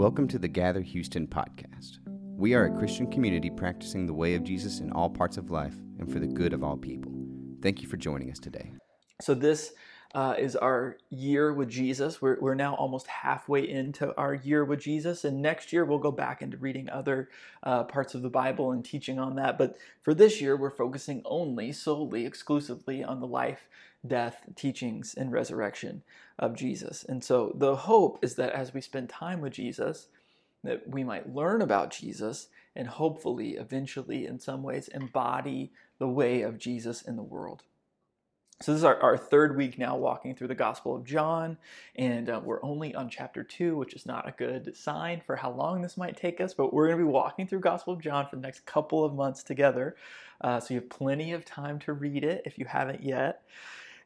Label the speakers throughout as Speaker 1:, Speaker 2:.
Speaker 1: Welcome to the Gather Houston podcast. We are a Christian community practicing the way of Jesus in all parts of life and for the good of all people. Thank you for joining us today.
Speaker 2: So, this uh, is our year with Jesus. We're, we're now almost halfway into our year with Jesus, and next year we'll go back into reading other uh, parts of the Bible and teaching on that. But for this year, we're focusing only, solely, exclusively on the life, death, teachings, and resurrection of Jesus. And so the hope is that as we spend time with Jesus, that we might learn about Jesus and hopefully, eventually, in some ways, embody the way of Jesus in the world. So, this is our, our third week now walking through the Gospel of John, and uh, we're only on chapter two, which is not a good sign for how long this might take us, but we're going to be walking through Gospel of John for the next couple of months together. Uh, so, you have plenty of time to read it if you haven't yet.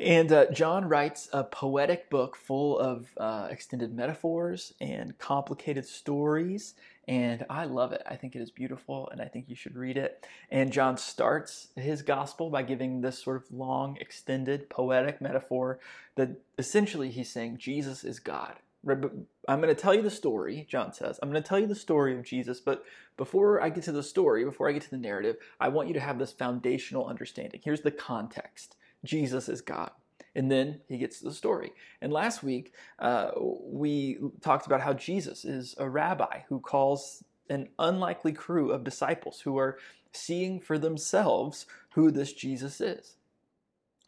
Speaker 2: And uh, John writes a poetic book full of uh, extended metaphors and complicated stories. And I love it. I think it is beautiful and I think you should read it. And John starts his gospel by giving this sort of long, extended, poetic metaphor that essentially he's saying Jesus is God. I'm going to tell you the story, John says. I'm going to tell you the story of Jesus, but before I get to the story, before I get to the narrative, I want you to have this foundational understanding. Here's the context. Jesus is God. And then he gets to the story. And last week, uh, we talked about how Jesus is a rabbi who calls an unlikely crew of disciples who are seeing for themselves who this Jesus is.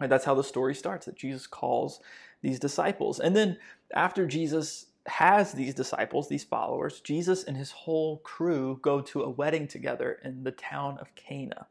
Speaker 2: And that's how the story starts that Jesus calls these disciples. And then after Jesus has these disciples, these followers, Jesus and his whole crew go to a wedding together in the town of Cana.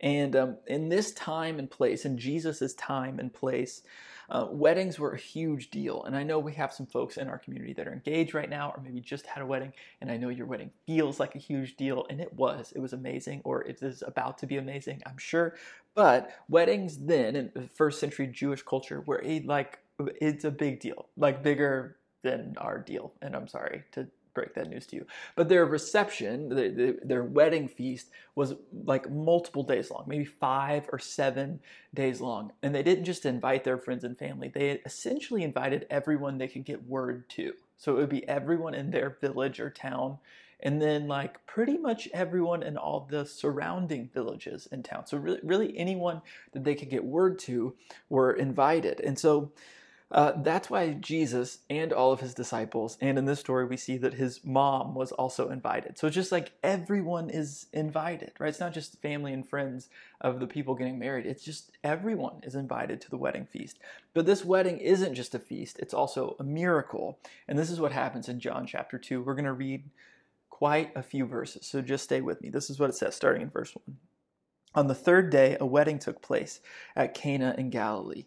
Speaker 2: And um, in this time and place, in Jesus' time and place, uh, weddings were a huge deal. And I know we have some folks in our community that are engaged right now, or maybe just had a wedding, and I know your wedding feels like a huge deal, and it was. It was amazing, or it is about to be amazing, I'm sure. But weddings then, in the first century Jewish culture, were a, like, it's a big deal, like bigger than our deal. And I'm sorry to break that news to you. But their reception, the, the, their wedding feast, was like multiple days long, maybe five or seven days long. And they didn't just invite their friends and family, they essentially invited everyone they could get word to. So it would be everyone in their village or town. And then, like, pretty much everyone in all the surrounding villages in town. So, really, really anyone that they could get word to were invited. And so, uh, that's why Jesus and all of his disciples, and in this story, we see that his mom was also invited. So it's just like everyone is invited, right? It's not just family and friends of the people getting married, it's just everyone is invited to the wedding feast. But this wedding isn't just a feast, it's also a miracle. And this is what happens in John chapter 2. We're going to read quite a few verses, so just stay with me. This is what it says, starting in verse 1. On the third day, a wedding took place at Cana in Galilee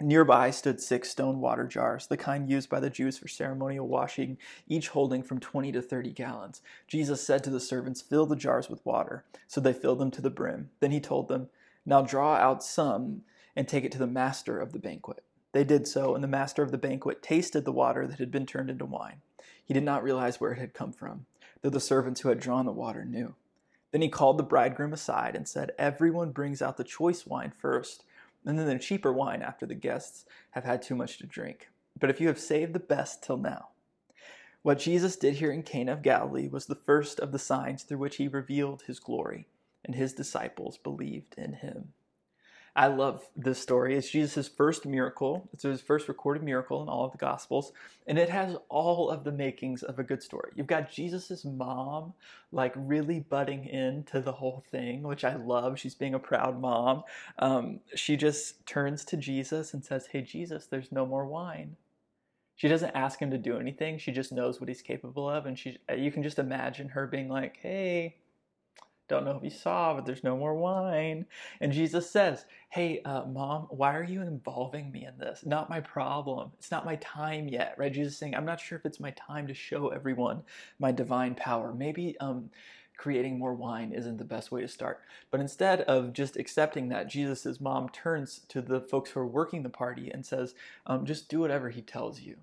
Speaker 2: Nearby stood six stone water jars, the kind used by the Jews for ceremonial washing, each holding from 20 to 30 gallons. Jesus said to the servants, Fill the jars with water. So they filled them to the brim. Then he told them, Now draw out some and take it to the master of the banquet. They did so, and the master of the banquet tasted the water that had been turned into wine. He did not realize where it had come from, though the servants who had drawn the water knew. Then he called the bridegroom aside and said, Everyone brings out the choice wine first and then the cheaper wine after the guests have had too much to drink. But if you have saved the best till now, what Jesus did here in Cana of Galilee was the first of the signs through which he revealed his glory, and his disciples believed in him. I love this story. It's Jesus' first miracle. It's his first recorded miracle in all of the Gospels. And it has all of the makings of a good story. You've got Jesus' mom, like really butting into the whole thing, which I love. She's being a proud mom. Um, she just turns to Jesus and says, Hey, Jesus, there's no more wine. She doesn't ask him to do anything. She just knows what he's capable of. And she, you can just imagine her being like, Hey, don't know if you saw, but there's no more wine. And Jesus says, Hey, uh, mom, why are you involving me in this? Not my problem. It's not my time yet, right? Jesus saying, I'm not sure if it's my time to show everyone my divine power. Maybe um, creating more wine isn't the best way to start. But instead of just accepting that, Jesus' mom turns to the folks who are working the party and says, um, just do whatever he tells you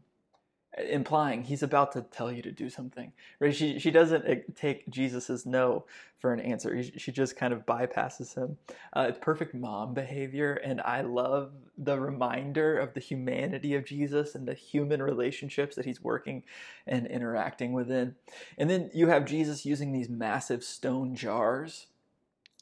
Speaker 2: implying he's about to tell you to do something right? She she doesn't eh, take jesus's no for an answer. She just kind of bypasses him. Uh, it's perfect mom behavior and i love the reminder of the humanity of jesus and the human relationships that he's working and interacting within. And then you have jesus using these massive stone jars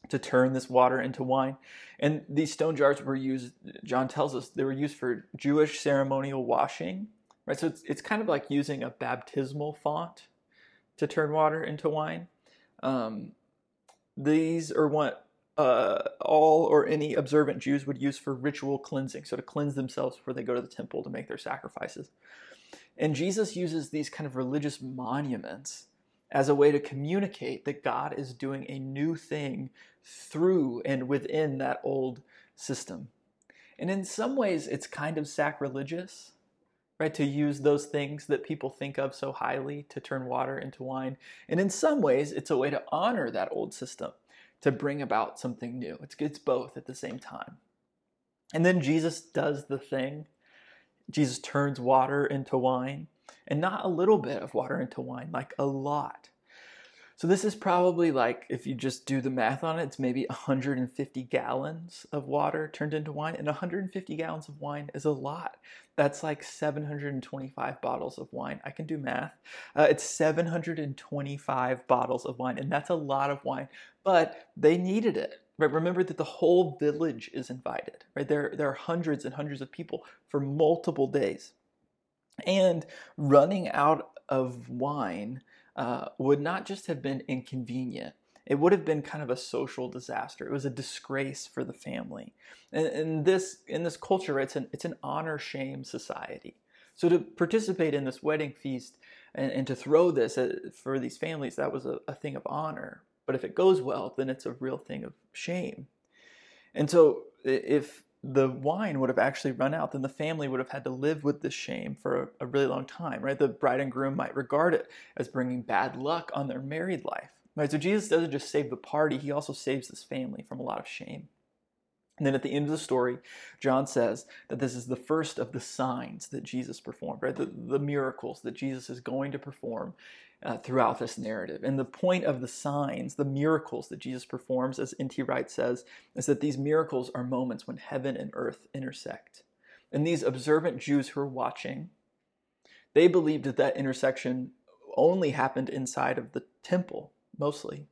Speaker 2: to turn this water into wine. And these stone jars were used, John tells us, they were used for Jewish ceremonial washing right? So it's, it's kind of like using a baptismal font to turn water into wine. Um, these are what uh, all or any observant Jews would use for ritual cleansing, so to cleanse themselves before they go to the temple to make their sacrifices. And Jesus uses these kind of religious monuments as a way to communicate that God is doing a new thing through and within that old system. And in some ways, it's kind of sacrilegious right? To use those things that people think of so highly to turn water into wine. And in some ways, it's a way to honor that old system, to bring about something new. It's, it's both at the same time. And then Jesus does the thing. Jesus turns water into wine, and not a little bit of water into wine, like a lot. So this is probably like, if you just do the math on it, it's maybe 150 gallons of water turned into wine. And 150 gallons of wine is a lot. That's like 725 bottles of wine. I can do math. Uh, it's 725 bottles of wine, and that's a lot of wine. But they needed it. Right? Remember that the whole village is invited. Right? There, there are hundreds and hundreds of people for multiple days. And running out of wine uh, would not just have been inconvenient, it would have been kind of a social disaster. It was a disgrace for the family. And, and this in this culture, it's an it's an honor shame society. So to participate in this wedding feast and, and to throw this uh, for these families, that was a, a thing of honor. But if it goes well, then it's a real thing of shame. And so if the wine would have actually run out, then the family would have had to live with this shame for a, a, really long time, right? The bride and groom might regard it as bringing bad luck on their married life, right? So Jesus doesn't just save the party, he also saves this family from a lot of shame. And then at the end of the story, John says that this is the first of the signs that Jesus performed, right? The, the miracles that Jesus is going to perform uh, throughout this narrative. And the point of the signs, the miracles that Jesus performs, as N.T. Wright says, is that these miracles are moments when heaven and earth intersect. And these observant Jews who are watching, they believed that that intersection only happened inside of the temple, mostly.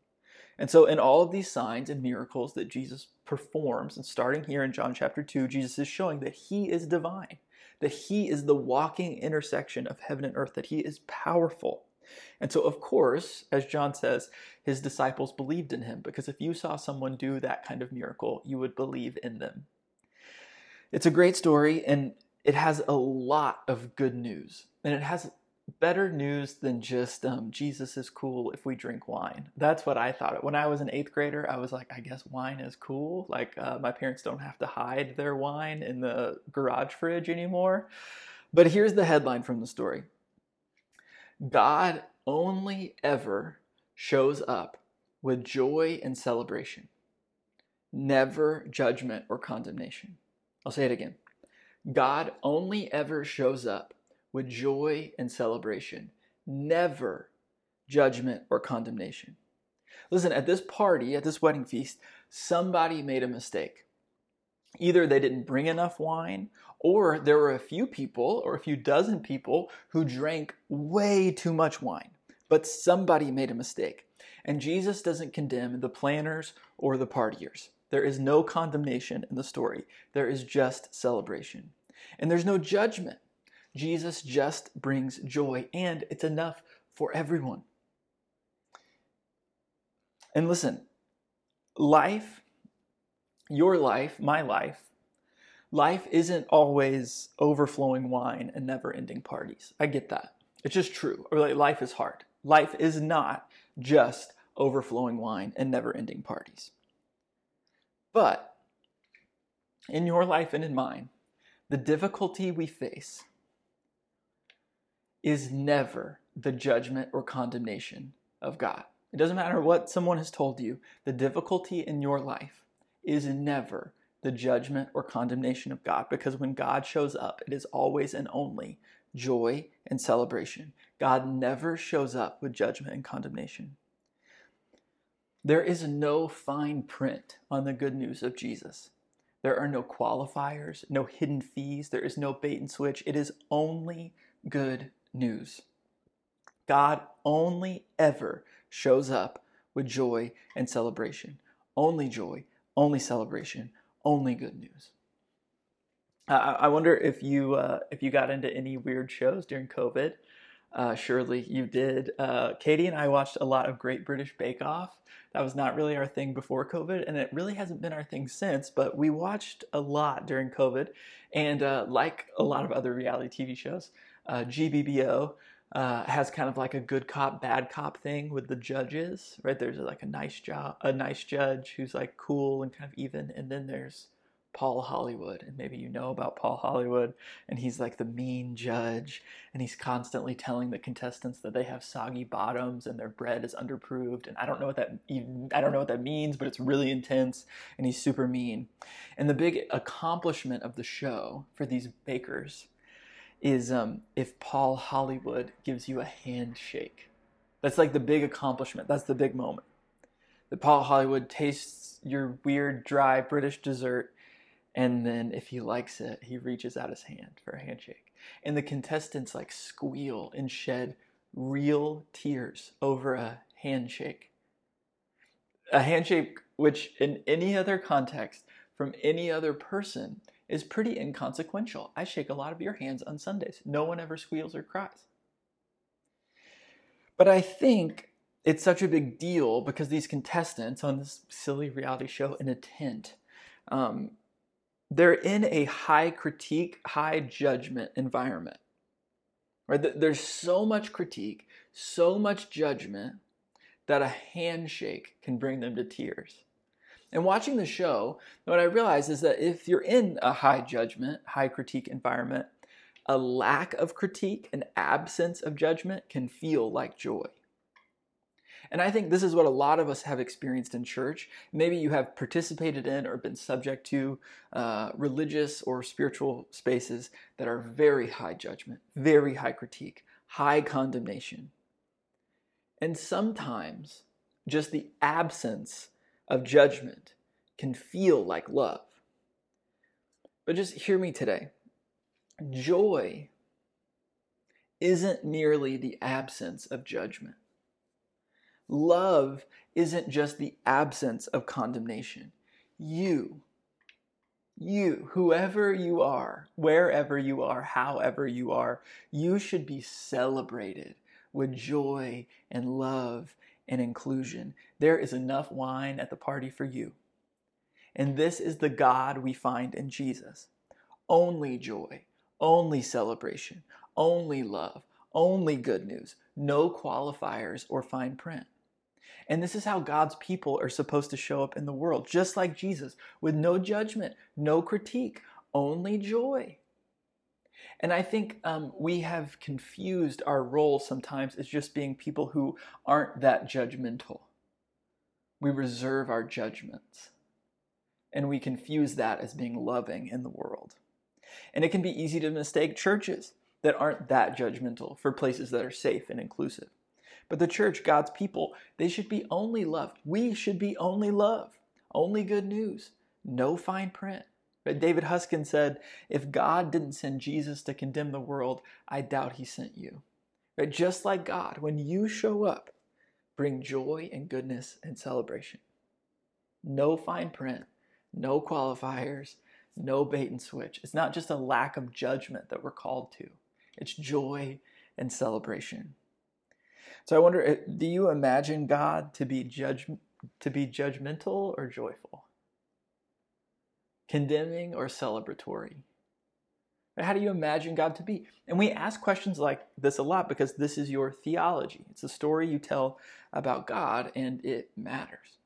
Speaker 2: And so, in all of these signs and miracles that Jesus performs, and starting here in John chapter 2, Jesus is showing that he is divine, that he is the walking intersection of heaven and earth, that he is powerful, and so, of course, as John says, his disciples believed in him because if you saw someone do that kind of miracle, you would believe in them. It's a great story and it has a lot of good news. And it has better news than just um, Jesus is cool if we drink wine. That's what I thought. When I was an eighth grader, I was like, I guess wine is cool. Like, uh, my parents don't have to hide their wine in the garage fridge anymore. But here's the headline from the story God only ever shows up with joy and celebration, never judgment or condemnation. I'll say it again. God only ever shows up with joy and celebration, never judgment or condemnation. Listen, at this party, at this wedding feast, somebody made a mistake. Either they didn't bring enough wine, or there were a few people or a few dozen people who drank way too much wine. But somebody made a mistake. And Jesus doesn't condemn the planners or the partiers. There is no condemnation in the story, there is just celebration. And there's no judgment. Jesus just brings joy, and it's enough for everyone. And listen, life your life, my life, life isn't always overflowing wine and never ending parties. I get that. It's just true. Or like life is hard. Life is not just overflowing wine and never ending parties. But in your life and in mine, the difficulty we face is never the judgment or condemnation of God. It doesn't matter what someone has told you, the difficulty in your life is never the judgment or condemnation of God because when God shows up, it is always and only joy and celebration. God never shows up with judgment and condemnation. There is no fine print on the good news of Jesus. There are no qualifiers, no hidden fees, there is no bait and switch. It is only good news. God only ever shows up with joy and celebration. Only joy, only celebration, only good news. I wonder if you uh, if you got into any weird shows during COVID. Uh, surely you did. Uh, Katie and I watched a lot of Great British Bake Off. That was not really our thing before COVID, and it really hasn't been our thing since. But we watched a lot during COVID, and uh, like a lot of other reality TV shows, uh, GBBO uh, has kind of like a good cop, bad cop thing with the judges. Right? There's like a nice job, a nice judge who's like cool and kind of even, and then there's Paul Hollywood, and maybe you know about Paul Hollywood, and he's like the mean judge, and he's constantly telling the contestants that they have soggy bottoms and their bread is underproved, and I don't know what that I don't know what that means, but it's really intense, and he's super mean. And the big accomplishment of the show for these bakers is um, if Paul Hollywood gives you a handshake. That's like the big accomplishment. That's the big moment. That Paul Hollywood tastes your weird, dry British dessert and then if he likes it, he reaches out his hand for a handshake. And the contestants like squeal and shed real tears over a handshake. A handshake which, in any other context, from any other person, is pretty inconsequential. I shake a lot of your hands on Sundays. No one ever squeals or cries. But I think it's such a big deal because these contestants on this silly reality show in a tent um, they're in a high critique, high judgment environment. Right? There's so much critique, so much judgment that a handshake can bring them to tears. And watching the show, what I realized is that if you're in a high judgment, high critique environment, a lack of critique, an absence of judgment can feel like joy. And I think this is what a lot of us have experienced in church. Maybe you have participated in or been subject to uh, religious or spiritual spaces that are very high judgment, very high critique, high condemnation. And sometimes just the absence of judgment can feel like love. But just hear me today. Joy isn't merely the absence of judgment. Love isn't just the absence of condemnation. You, you, whoever you are, wherever you are, however you are, you should be celebrated with joy and love and inclusion. There is enough wine at the party for you. And this is the God we find in Jesus. Only joy, only celebration, only love, only good news, no qualifiers or fine print. And this is how God's people are supposed to show up in the world, just like Jesus, with no judgment, no critique, only joy. And I think um, we have confused our role sometimes as just being people who aren't that judgmental. We reserve our judgments. And we confuse that as being loving in the world. And it can be easy to mistake churches that aren't that judgmental for places that are safe and inclusive. But the church, God's people, they should be only loved. We should be only love, only good news, no fine print. But David Huskin said, if God didn't send Jesus to condemn the world, I doubt he sent you. But just like God, when you show up, bring joy and goodness and celebration. No fine print, no qualifiers, no bait and switch. It's not just a lack of judgment that we're called to, it's joy and celebration. So I wonder, uh, do you imagine God to be judge to be judgmental or joyful? Condemning or celebratory? How do you imagine God to be? And we ask questions like this a lot because this is your theology. It's a story you tell about God and it matters.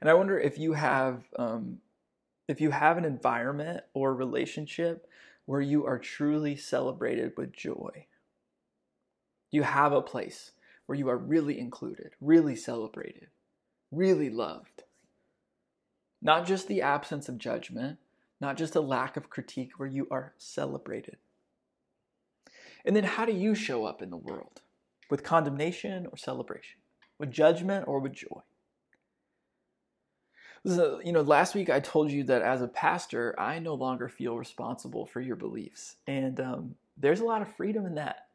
Speaker 2: And I wonder if you have um, if you have an environment or relationship where you are truly celebrated with joy you have a place where you are really included, really celebrated, really loved. Not just the absence of judgment, not just a lack of critique, where you are celebrated. And then how do you show up in the world? With condemnation or celebration? With judgment or with joy? So, you know, last week I told you that as a pastor, I no longer feel responsible for your beliefs. And um, there's a lot of freedom in that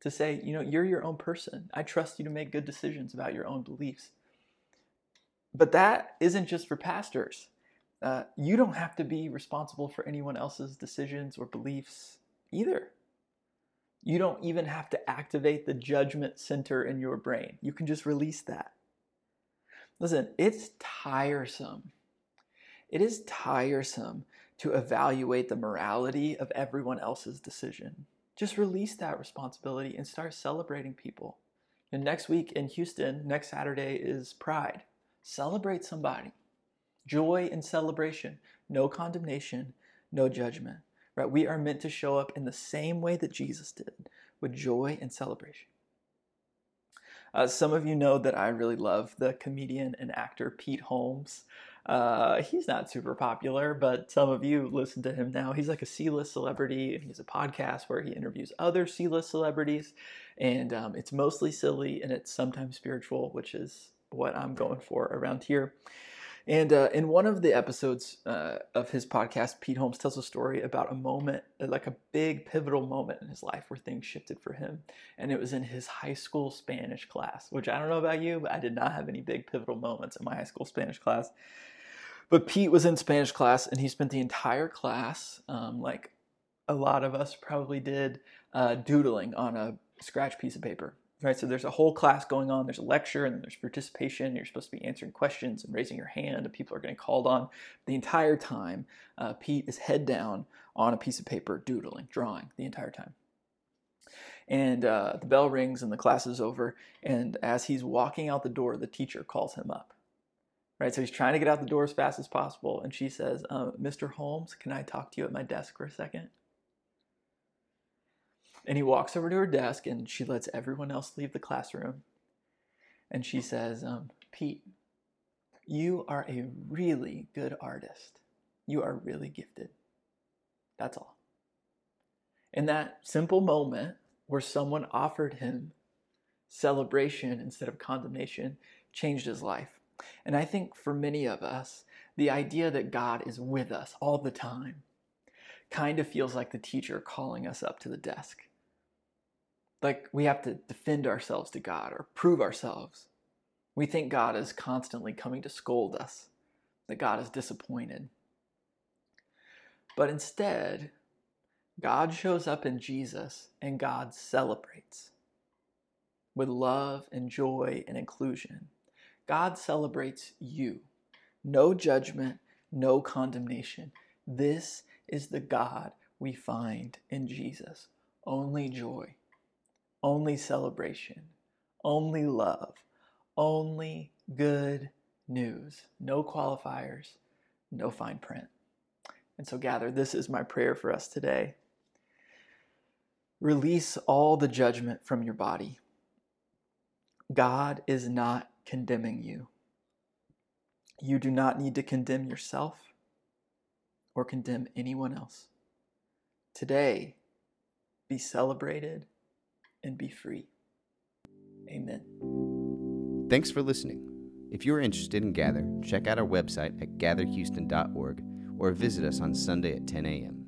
Speaker 2: to say, you know, you're your own person. I trust you to make good decisions about your own beliefs. But that isn't just for pastors. Uh, you don't have to be responsible for anyone else's decisions or beliefs either. You don't even have to activate the judgment center in your brain. You can just release that. Listen, it's tiresome. It is tiresome to evaluate the morality of everyone else's decision. Just release that responsibility and start celebrating people. And next week in Houston, next Saturday is Pride. Celebrate somebody. Joy and celebration, no condemnation, no judgment. Right? We are meant to show up in the same way that Jesus did, with joy and celebration. Uh, some of you know that I really love the comedian and actor Pete Holmes. Uh, he's not super popular, but some of you listen to him now. He's like a C list celebrity, and he has a podcast where he interviews other C list celebrities. And um, it's mostly silly and it's sometimes spiritual, which is what I'm going for around here. And uh, in one of the episodes uh, of his podcast, Pete Holmes tells a story about a moment, like a big pivotal moment in his life where things shifted for him. And it was in his high school Spanish class, which I don't know about you, but I did not have any big pivotal moments in my high school Spanish class. But Pete was in Spanish class and he spent the entire class, um, like a lot of us probably did, uh, doodling on a scratch piece of paper right? So there's a whole class going on. There's a lecture, and there's participation. You're supposed to be answering questions and raising your hand, and people are getting called on. The entire time, uh, Pete is head down on a piece of paper, doodling, drawing the entire time. And uh, the bell rings, and the class is over. And as he's walking out the door, the teacher calls him up. Right, so he's trying to get out the door as fast as possible, and she says, uh, "Mr. Holmes, can I talk to you at my desk for a second? And he walks over to her desk and she lets everyone else leave the classroom. And she says, um, Pete, you are a really good artist. You are really gifted. That's all. In that simple moment where someone offered him celebration instead of condemnation changed his life. And I think for many of us, the idea that God is with us all the time kind of feels like the teacher calling us up to the desk like we have to defend ourselves to God or prove ourselves. We think God is constantly coming to scold us, that God is disappointed. But instead, God shows up in Jesus and God celebrates with love and joy and inclusion. God celebrates you. No judgment, no condemnation. This is the God we find in Jesus. Only joy only celebration, only love, only good news. No qualifiers, no fine print. And so, gather, this is my prayer for us today. Release all the judgment from your body. God is not condemning you. You do not need to condemn yourself or condemn anyone else. Today, be celebrated and be free. Amen.
Speaker 1: Thanks for listening. If you are interested in Gather, check out our website at gatherhouston.org or visit us on Sunday at 10 a.m.